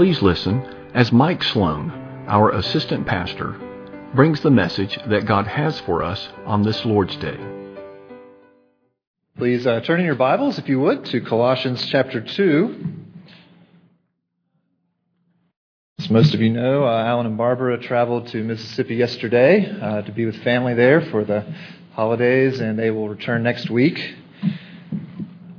Please listen as Mike Sloan, our assistant pastor, brings the message that God has for us on this Lord's Day. Please uh, turn in your Bibles, if you would, to Colossians chapter 2. As most of you know, uh, Alan and Barbara traveled to Mississippi yesterday uh, to be with family there for the holidays, and they will return next week.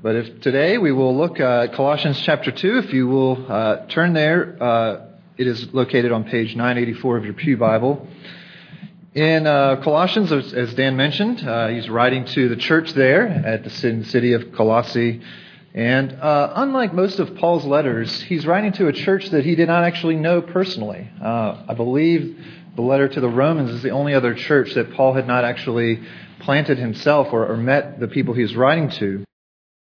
But if today we will look at Colossians chapter 2, if you will uh, turn there, uh, it is located on page 984 of your Pew Bible. In uh, Colossians, as Dan mentioned, uh, he's writing to the church there at the city of Colossae. And uh, unlike most of Paul's letters, he's writing to a church that he did not actually know personally. Uh, I believe the letter to the Romans is the only other church that Paul had not actually planted himself or, or met the people he was writing to.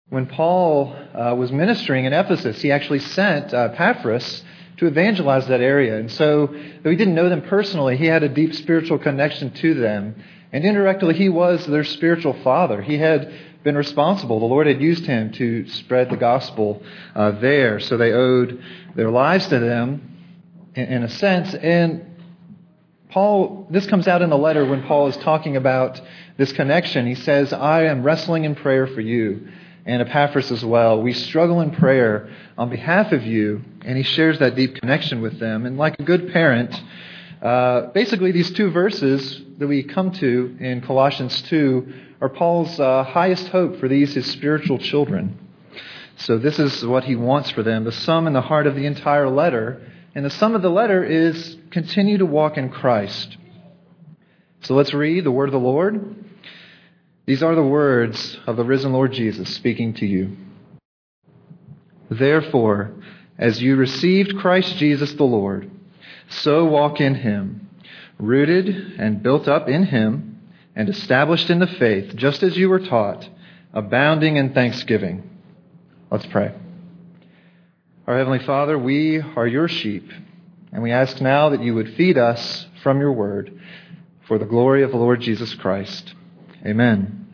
When Paul uh, was ministering in Ephesus, he actually sent uh, to evangelize that area. And so, though he didn't know them personally, he had a deep spiritual connection to them. And indirectly, he was their spiritual father. He had been responsible. The Lord had used him to spread the gospel uh, there. So they owed their lives to them in, in a sense. And Paul, this comes out in the letter when Paul is talking about this connection. He says, I am wrestling in prayer for you and Epaphras as well. We struggle in prayer on behalf of you, and he shares that deep connection with them. And like a good parent, uh, basically, these two verses that we come to in Colossians 2 are Paul's uh, highest hope for these, his spiritual children. So, this is what he wants for them the sum and the heart of the entire letter. And the sum of the letter is continue to walk in Christ. So, let's read the word of the Lord. These are the words of the risen Lord Jesus speaking to you. Therefore, as you received Christ Jesus the Lord, so walk in him, rooted and built up in him, and established in the faith, just as you were taught, abounding in thanksgiving. Let's pray. Our Heavenly Father, we are your sheep, and we ask now that you would feed us from your word for the glory of the Lord Jesus Christ. Amen.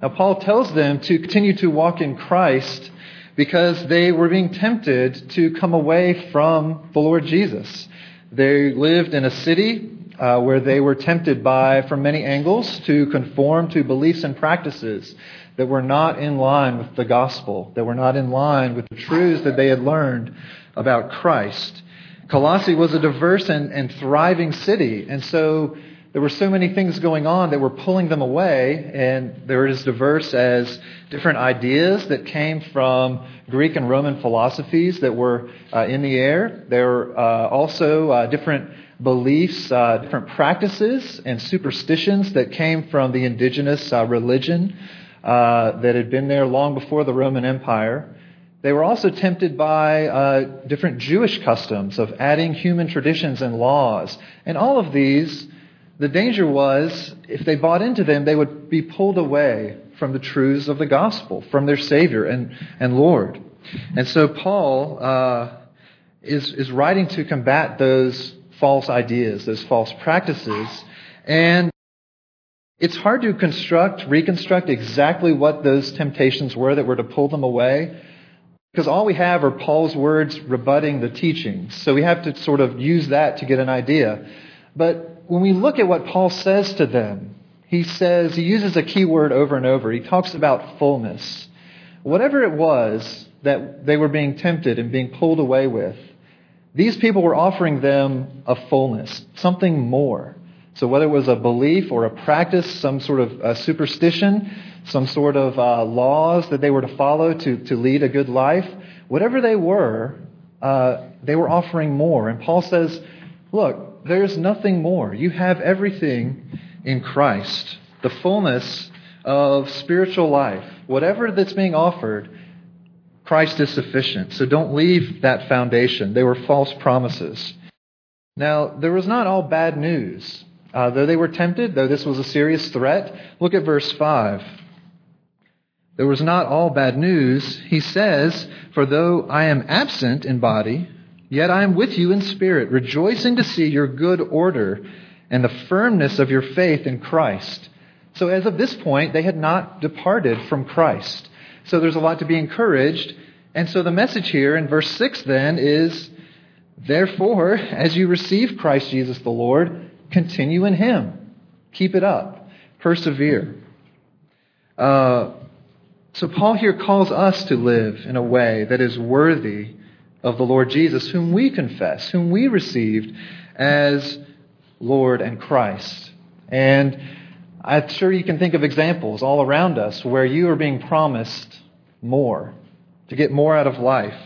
Now, Paul tells them to continue to walk in Christ because they were being tempted to come away from the Lord Jesus. They lived in a city uh, where they were tempted by, from many angles, to conform to beliefs and practices that were not in line with the gospel, that were not in line with the truths that they had learned about Christ. Colossae was a diverse and, and thriving city, and so there were so many things going on that were pulling them away, and they were as diverse as different ideas that came from Greek and Roman philosophies that were uh, in the air. There were uh, also uh, different beliefs, uh, different practices, and superstitions that came from the indigenous uh, religion uh, that had been there long before the Roman Empire. They were also tempted by different Jewish customs of adding human traditions and laws. And all of these the danger was, if they bought into them, they would be pulled away from the truths of the gospel, from their Savior and, and Lord. And so Paul uh, is, is writing to combat those false ideas, those false practices. And it's hard to construct, reconstruct exactly what those temptations were that were to pull them away. Because all we have are Paul's words rebutting the teachings. So we have to sort of use that to get an idea. But when we look at what Paul says to them, he says, he uses a key word over and over. He talks about fullness. Whatever it was that they were being tempted and being pulled away with, these people were offering them a fullness, something more. So whether it was a belief or a practice, some sort of superstition, some sort of uh, laws that they were to follow to, to lead a good life, whatever they were, uh, they were offering more. And Paul says, look, there's nothing more. You have everything in Christ. The fullness of spiritual life. Whatever that's being offered, Christ is sufficient. So don't leave that foundation. They were false promises. Now, there was not all bad news. Uh, though they were tempted, though this was a serious threat, look at verse 5. There was not all bad news. He says, For though I am absent in body, Yet I am with you in spirit, rejoicing to see your good order and the firmness of your faith in Christ. So, as of this point, they had not departed from Christ. So, there's a lot to be encouraged. And so the message here in verse 6 then is therefore, as you receive Christ Jesus the Lord, continue in him. Keep it up. Persevere. Uh, so Paul here calls us to live in a way that is worthy of the Lord Jesus, whom we confess, whom we received as Lord and Christ. And I'm sure you can think of examples all around us where you are being promised more, to get more out of life.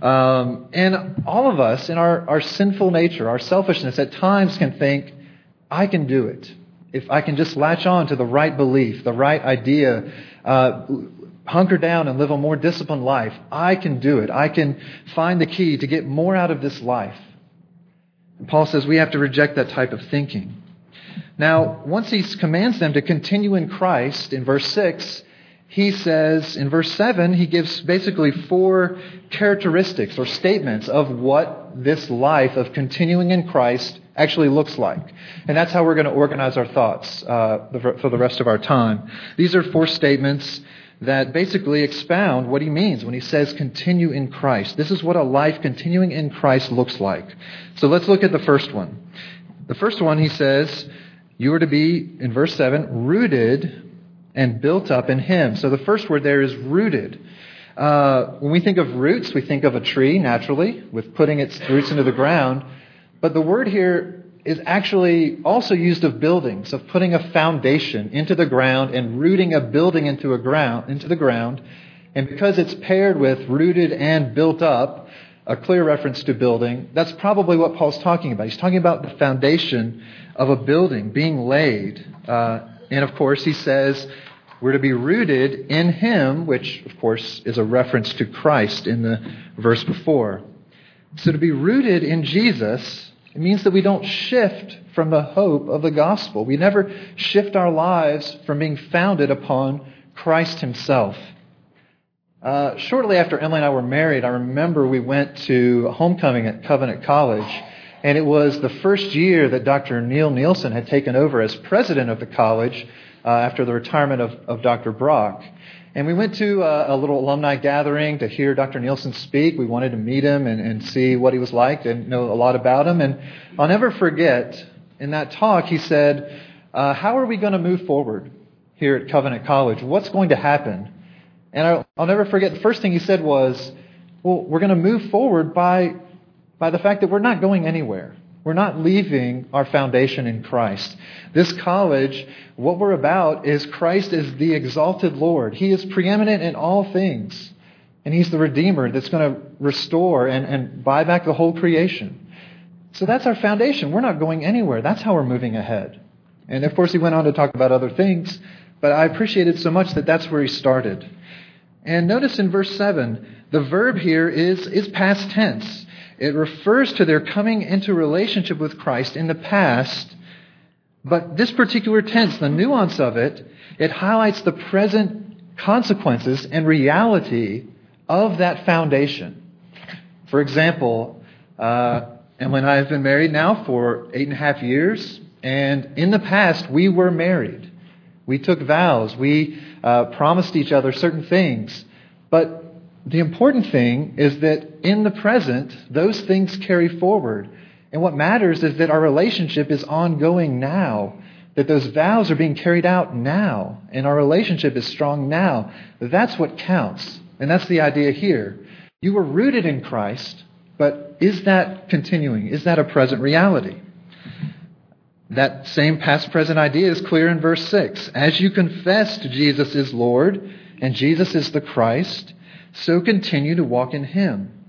Um, and all of us, in our, our sinful nature, our selfishness, at times can think, I can do it. If I can just latch on to the right belief, the right idea, uh, hunker down and live a more disciplined life, I can do it. I can find the key to get more out of this life. And Paul says we have to reject that type of thinking. Now, once he commands them to continue in Christ in verse 6, he says in verse 7, he gives basically four characteristics or statements of what this life of continuing in Christ actually looks like. And that's how we're going to organize our thoughts uh, for the rest of our time. These are four statements that basically expound what he means when he says continue in Christ. This is what a life continuing in Christ looks like. So let's look at the first one. The first one, he says, you are to be, in verse 7, rooted and built up in Him. So the first word there is rooted. Uh, when we think of roots, we think of a tree, naturally, with putting its roots into the ground. But the word here is actually also used of buildings, of putting a foundation into the ground and rooting a building into, a ground, into the ground. And because it's paired with rooted and built up, a clear reference to building, that's probably what Paul's talking about. He's talking about the foundation of a building being laid. Uh, and of course, he says we're to be rooted in him, which of course is a reference to Christ in the verse before. So to be rooted in Jesus, it means that we don't shift from the hope of the gospel. We never shift our lives from being founded upon Christ himself. Uh, shortly after Emily and I were married, I remember we went to a homecoming at Covenant College and it was the first year that Dr. Niel Nielson had taken over as president of the college uh, after the retirement of, of Dr. Brock. And we went to a, uh, a, little alumni gathering to hear Dr. Nielson speak. We wanted to meet him and, and see what he was like and know a lot about him. And I'll never forget, in that talk, he said, uh, How are we going to move forward here at Covenant College? What's going to happen? And I'll, I'll never forget, the first thing he said was, Well, we're going to move forward by by the fact that we're not going anywhere. We're not leaving our foundation in Christ. This college, what we're about is Christ is the exalted Lord. He is preeminent in all things. And He's the Redeemer that's going to restore and, and buy back the whole creation. So that's our foundation. We're not going anywhere. That's how we're moving ahead. And of course, he went on to talk about other things, but I appreciated so much that that's where he started. And notice in verse 7, the verb here is, is past tense. It refers to their coming into relationship with Christ in the past, but this particular tense, the nuance of it, it highlights the present consequences and reality of that foundation. For example, uh, Emily and I have been married now for eight and a half years, and in the past we were married. We took vows. We uh, promised each other certain things. But the important thing is that in the present, those things carry forward. And what matters is that our relationship is ongoing now, that those vows are being carried out now, and our relationship is strong now. That's what counts. And that's the idea here. You were rooted in Christ, but is that continuing? Is that a present reality? That same past present idea is clear in verse 6. As you confessed Jesus is Lord and Jesus is the Christ, so continue to walk in Him.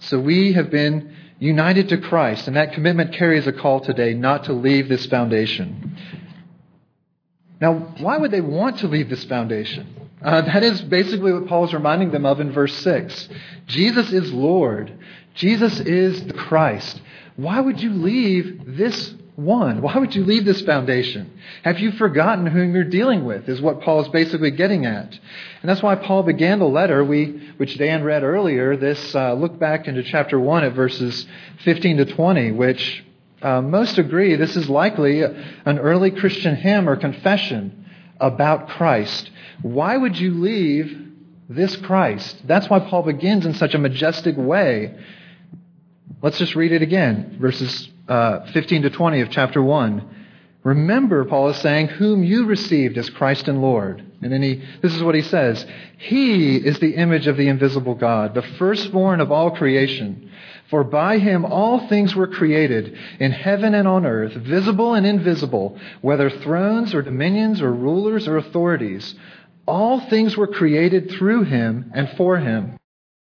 So we have been united to Christ, and that commitment carries a call today not to leave this foundation. Now, why would they want to leave this foundation? Uh, that is basically what Paul is reminding them of in verse 6. Jesus is Lord. Jesus is the Christ. Why would you leave this one. Why would you leave this foundation? Have you forgotten whom you're dealing with, is what Paul is basically getting at. And that's why Paul began the letter, we, which Dan read earlier, this uh, look back into chapter 1 at verses 15 to 20, which uh, most agree this is likely an early Christian hymn or confession about Christ. Why would you leave this Christ. That's why Paul begins in such a majestic way. Let's just read it again, verses uh, 15 to 20 of chapter 1. Remember, Paul is saying, whom you received as Christ and Lord. And then he, this is what he says He is the image of the invisible God, the firstborn of all creation. For by him all things were created, in heaven and on earth, visible and invisible, whether thrones or dominions or rulers or authorities. All things were created through him and for him.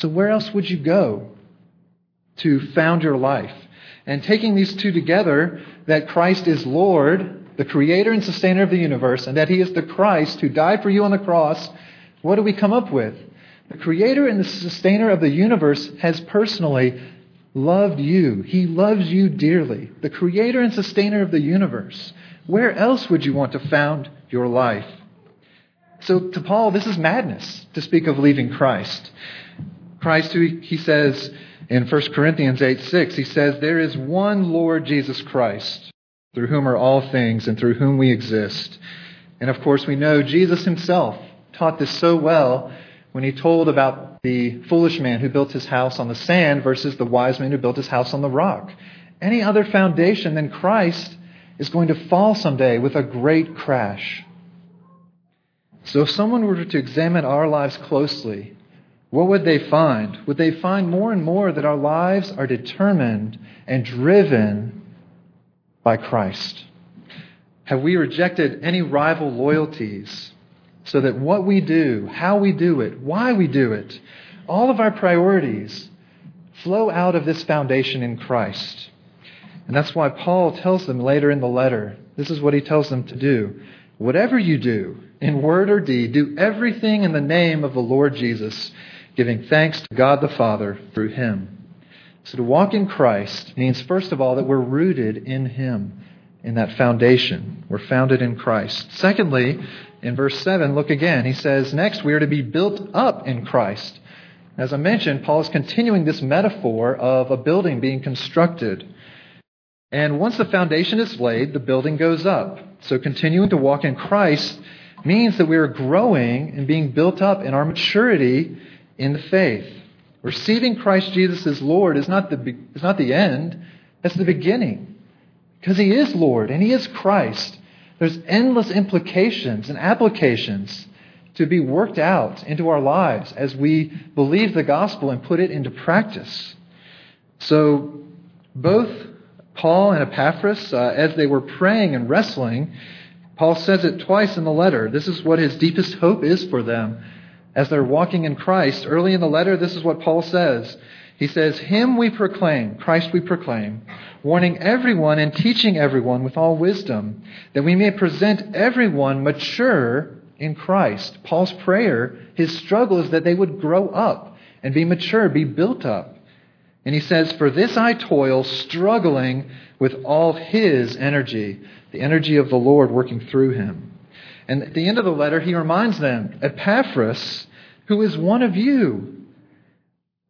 So, where else would you go to found your life? And taking these two together, that Christ is Lord, the creator and sustainer of the universe, and that he is the Christ who died for you on the cross, what do we come up with? The creator and the sustainer of the universe has personally loved you. He loves you dearly. The creator and sustainer of the universe. Where else would you want to found your life? So, to Paul, this is madness to speak of leaving Christ. Christ, who he says in 1 Corinthians 8 6, he says, There is one Lord Jesus Christ, through whom are all things and through whom we exist. And of course, we know Jesus himself taught this so well when he told about the foolish man who built his house on the sand versus the wise man who built his house on the rock. Any other foundation than Christ is going to fall someday with a great crash. So, if someone were to examine our lives closely, what would they find? Would they find more and more that our lives are determined and driven by Christ? Have we rejected any rival loyalties so that what we do, how we do it, why we do it, all of our priorities flow out of this foundation in Christ? And that's why Paul tells them later in the letter this is what he tells them to do. Whatever you do, in word or deed, do everything in the name of the Lord Jesus giving thanks to God the Father through him. So to walk in Christ means, first of all, that we're rooted in him, in that foundation. We're founded in Christ. Secondly, in verse 7, look again. He says, Next, we are to be built up in Christ. As I mentioned, Paul is continuing this metaphor of a building being constructed. And once the foundation is laid, the building goes up. So continuing to walk in Christ means that we are growing and being built up in our maturity in the faith. Receiving Christ Jesus as Lord is not the, is not the end, that's the beginning. Because He is Lord and He is Christ. There's endless implications and applications to be worked out into our lives as we believe the gospel and put it into practice. So, both Paul and Epaphras, uh, as they were praying and wrestling, Paul says it twice in the letter. This is what his deepest hope is for them as they're walking in Christ. Early in the letter, this is what Paul says. He says, Him we proclaim, Christ we proclaim, warning everyone and teaching everyone with all wisdom, that we may present everyone mature in Christ. Paul's prayer, his struggle is that they would grow up and be mature, be built up. And he says, For this I toil, struggling with all his energy, the energy of the Lord working through him. And at the end of the letter, he reminds them Epaphras, who is one of you,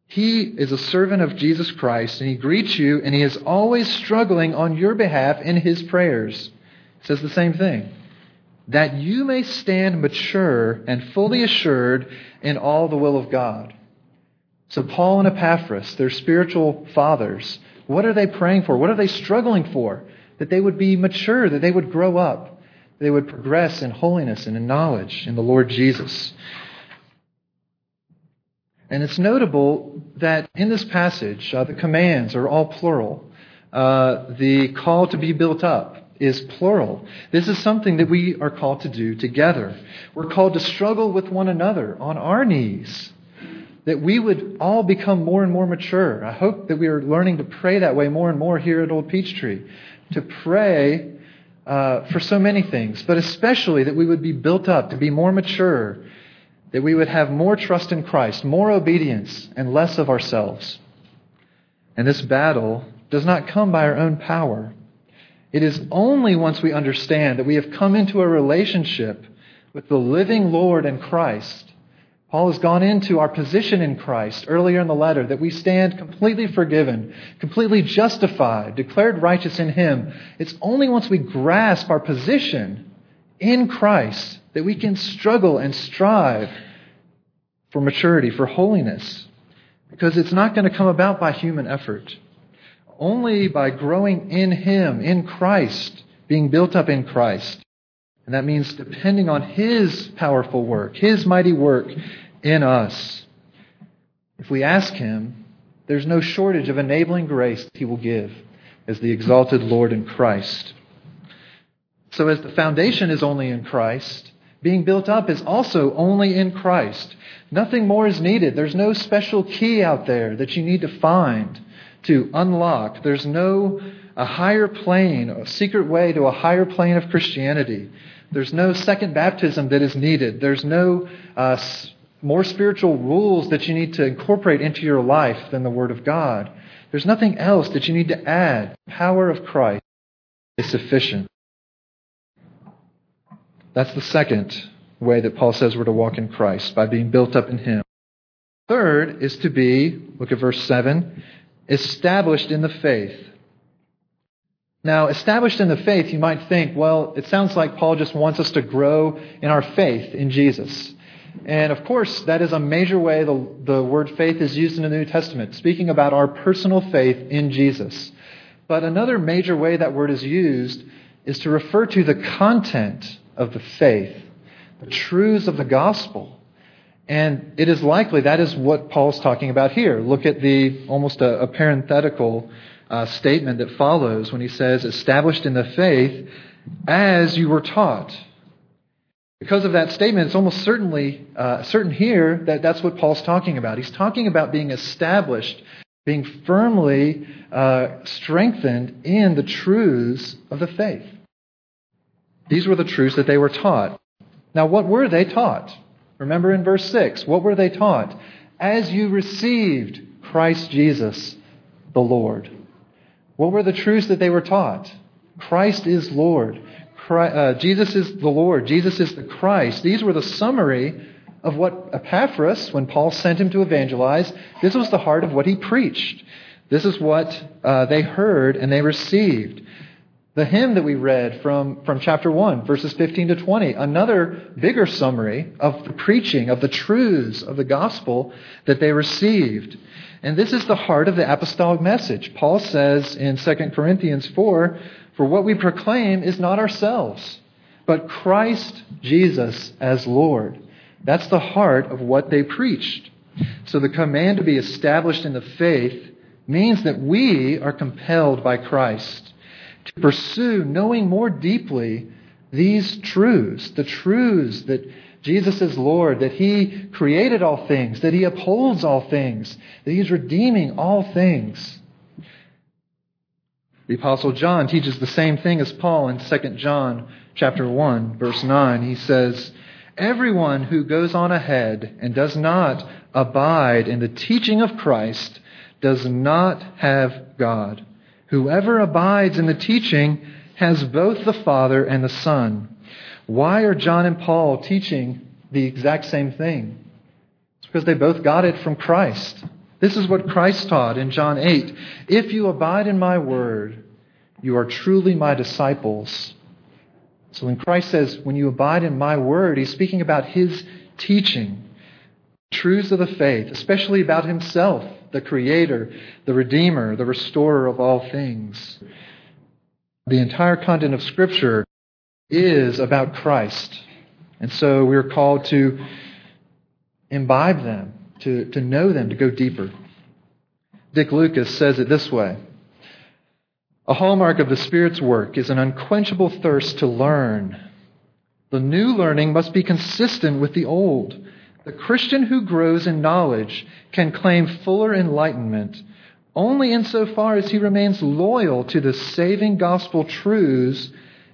he is a servant of Jesus Christ, and he greets you, and he is always struggling on your behalf in his prayers. says the same thing. That you may stand mature and fully assured in all the will of God. So, Paul and Epaphras, their spiritual fathers, what are they praying for? What are they struggling for? That they would be mature, that they would grow up they would progress in holiness and in knowledge in the Lord Jesus. And it's notable that in this passage, uh, the commands are all plural. Uh, the call to be built up is plural. This is something that we are called to do together. We're called to struggle with one another on our knees, that we would all become more and more mature. I hope that we are learning to pray that way more and more here at Old Peachtree. To pray uh, for so many things, but especially that we would be built up to be more mature, that we would have more trust in Christ, more obedience, and less of ourselves. And this battle does not come by our own power. It is only once we understand that we have come into a relationship with the living Lord and Christ. Paul has gone into our position in Christ earlier in the letter that we stand completely forgiven, completely justified, declared righteous in Him. It's only once we grasp our position in Christ that we can struggle and strive for maturity, for holiness, because it's not going to come about by human effort only by growing in Him, in Christ, being built up in Christ. And that means depending on His powerful work, His mighty work in us. If we ask Him, there's no shortage of enabling grace He will give as the exalted Lord in Christ. So, as the foundation is only in Christ, being built up is also only in Christ. Nothing more is needed. There's no special key out there that you need to find to unlock. There's no a higher plane, a secret way to a higher plane of Christianity. There's no second baptism that is needed. There's no uh, more spiritual rules that you need to incorporate into your life than the Word of God. There's nothing else that you need to add. The power of Christ is sufficient. That's the second way that Paul says we're to walk in Christ, by being built up in Him. Third is to be, look at verse 7, established in the faith. Now, established in the faith, you might think, well, it sounds like Paul just wants us to grow in our faith in Jesus. And of course, that is a major way the, the word faith is used in the New Testament, speaking about our personal faith in Jesus. But another major way that word is used is to refer to the content of the faith, the truths of the gospel. And it is likely that is what Paul's talking about here. Look at the almost a, a parenthetical uh, statement that follows when he says, established in the faith as you were taught. Because of that statement, it's almost certainly uh, certain here that that's what Paul's talking about. He's talking about being established, being firmly uh, strengthened in the truths of the faith. These were the truths that they were taught. Now, what were they taught? Remember in verse 6, what were they taught? As you received Christ Jesus the Lord. What were the truths that they were taught? Christ is Lord. Christ, uh, Jesus is the Lord. Jesus is the Christ. These were the summary of what Epaphras, when Paul sent him to evangelize, this was the heart of what he preached. This is what uh, they heard and they received. The hymn that we read from, from chapter 1, verses 15 to 20, another bigger summary of the preaching, of the truths of the gospel that they received. And this is the heart of the apostolic message. Paul says in 2 Corinthians 4 For what we proclaim is not ourselves, but Christ Jesus as Lord. That's the heart of what they preached. So the command to be established in the faith means that we are compelled by Christ to pursue knowing more deeply these truths, the truths that Jesus is Lord, that He created all things, that He upholds all things, that He's redeeming all things. The Apostle John teaches the same thing as Paul in 2 John chapter 1, verse 9. He says, Everyone who goes on ahead and does not abide in the teaching of Christ does not have God. Whoever abides in the teaching has both the Father and the Son. Why are John and Paul teaching the exact same thing? It's because they both got it from Christ. This is what Christ taught in John 8. If you abide in my word, you are truly my disciples. So when Christ says, when you abide in my word, he's speaking about his teaching, truths of the faith, especially about himself the Creator, the Redeemer, the Restorer of all things. The entire content of Scripture is about Christ. And so we're called to imbibe them, to, to know them, to go deeper. Dick Lucas says it this way A hallmark of the Spirit's work is an unquenchable thirst to learn. The new learning must be consistent with the old. The Christian who grows in knowledge can claim fuller enlightenment only insofar as he remains loyal to the saving gospel truths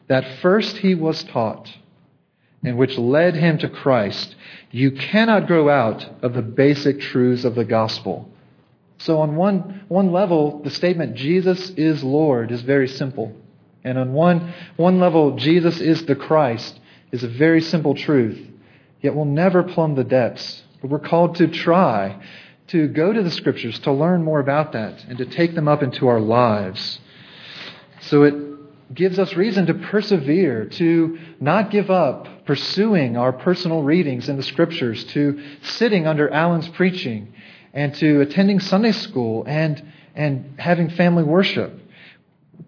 that first he was taught. and which led him to Christ, you cannot grow out of the basic truths of the gospel. So, on one, one level, the statement, Jesus is Lord, is very simple. And on one, one level, Jesus is the Christ, is a very simple truth. Yet we'll never plumb the depths. But we're called to try to go to the scriptures, to learn more about that, and to take them up into our lives. So it gives us reason to persevere, to not give up pursuing our personal readings in the scriptures, to sitting under Alan's preaching, and to attending Sunday school and, and having family worship.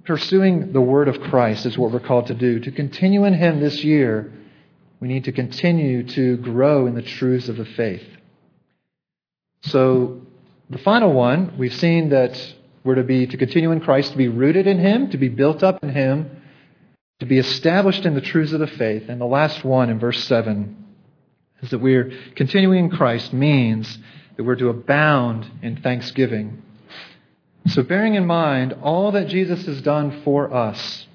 Pursuing the word of Christ is what we're called to do. To continue in Him this year, we need to continue to grow in the truths of the faith. So, the final one, we've seen that we're to be to continue in Christ, to be rooted in Him, to be built up in Him, to be established in the truths of the faith. And the last one in verse 7 is that we're continuing in Christ means that we're to abound in thanksgiving. So, bearing in mind all that Jesus has done for us,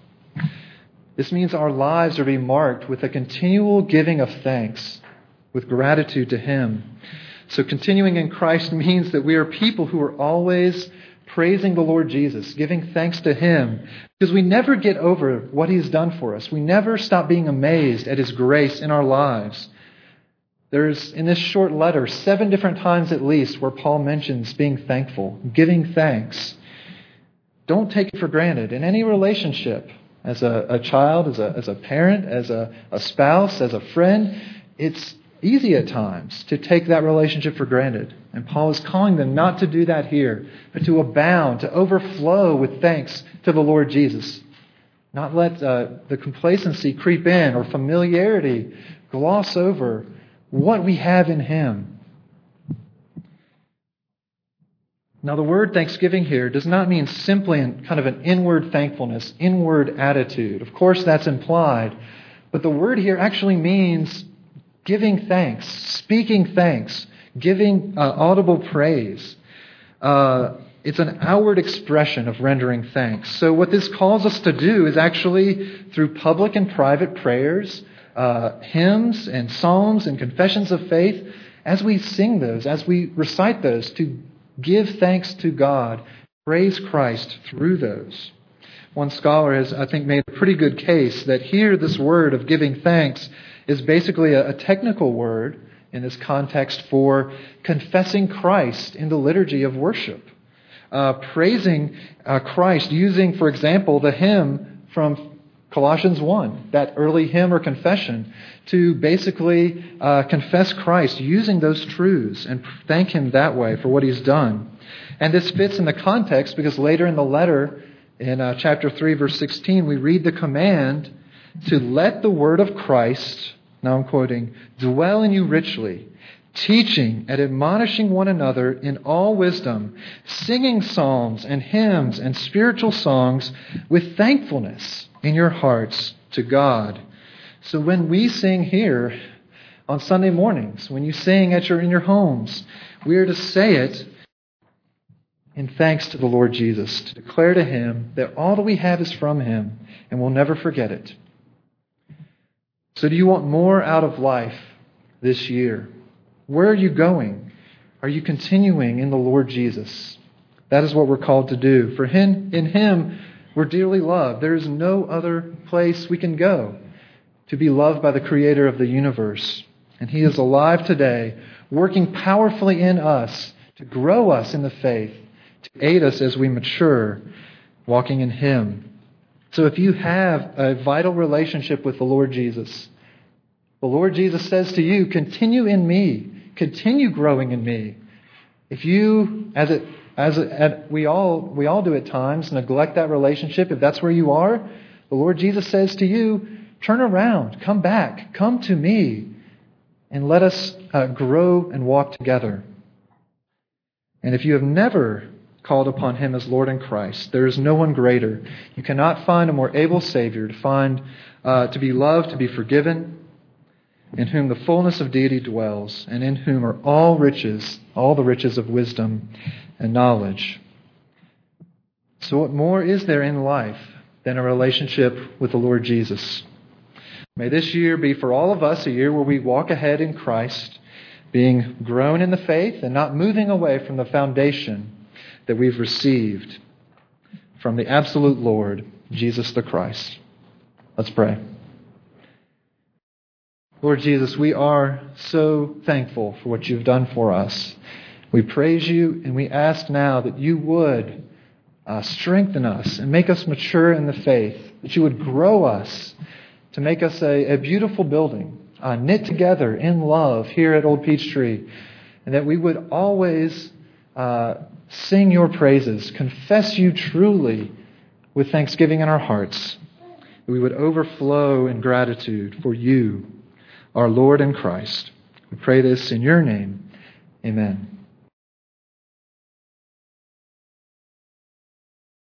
this means our lives are being marked with a continual giving of thanks, with gratitude to Him. So, continuing in Christ means that we are people who are always praising the Lord Jesus, giving thanks to Him, because we never get over what He's done for us. We never stop being amazed at His grace in our lives. There's, in this short letter, seven different times at least where Paul mentions being thankful, giving thanks. Don't take it for granted. In any relationship, as a, a child, as a, as a parent, as a, a spouse, as a friend, it's easy at times to take that relationship for granted. And Paul is calling them not to do that here, but to abound, to overflow with thanks to the Lord Jesus. Not let uh, the complacency creep in or familiarity gloss over what we have in Him. Now, the word thanksgiving here does not mean simply kind of an inward thankfulness, inward attitude. Of course, that's implied. But the word here actually means giving thanks, speaking thanks, giving uh, audible praise. Uh, it's an outward expression of rendering thanks. So, what this calls us to do is actually through public and private prayers, uh, hymns and psalms and confessions of faith, as we sing those, as we recite those, to give thanks to God, praise Christ through those. One scholar has, I think, made a pretty good case that here this word of giving thanks is basically a, technical word in this context for confessing Christ in the liturgy of worship. Uh, praising uh, Christ, using, for example, the hymn from Colossians 1, that early hymn or confession, to basically uh, confess Christ using those truths and thank Him that way for what He's done. And this fits in the context because later in the letter, in uh, chapter 3, verse 16, we read the command to let the word of Christ, now I'm quoting, dwell in you richly, teaching and admonishing one another in all wisdom, singing psalms and hymns and spiritual songs with thankfulness in your hearts to God. So when we sing here on Sunday mornings, when you sing at your, in your homes, we are to say it in thanks to the Lord Jesus, to declare to Him that all that we have is from Him and we'll never forget it. So, do you want more out of life this year? Where are you going? Are you continuing in the Lord Jesus? That is what we're called to do. For him, in Him, we're dearly loved. There is no other place we can go to be loved by the Creator of the universe. And He is alive today, working powerfully in us to grow us in the faith, to aid us as we mature, walking in Him. So if you have a vital relationship with the Lord Jesus, the Lord Jesus says to you, continue in me, continue growing in me. If you, as it as, we all we all do at times, neglect that relationship, if that's where you are, the Lord Jesus says to you, turn around, come back, come to me, and let us uh, grow and walk together. And if you have never called upon him as Lord and Christ. There is no one greater. You cannot find a more able Savior to find, uh, to be loved, to be forgiven, in whom the fullness of deity dwells, and in whom are all riches, all the riches of wisdom and knowledge. So, what more is there in life than a relationship with the Lord Jesus? May this year be for all of us a year where we walk ahead in Christ, being grown in the faith and not moving away from the foundation that we've received from the absolute Lord, Jesus the Christ. Let's pray. Lord Jesus, we are so thankful for what you've done for us. We praise you and we ask now that you would uh, strengthen us and make us mature in the faith, that you would grow us to make us a, a beautiful building, uh, knit together in love here at Old Peachtree, and that we would always uh, sing your praises, confess you truly with thanksgiving in our hearts. We would overflow in gratitude for you, our Lord and Christ. We pray this in your name. Amen.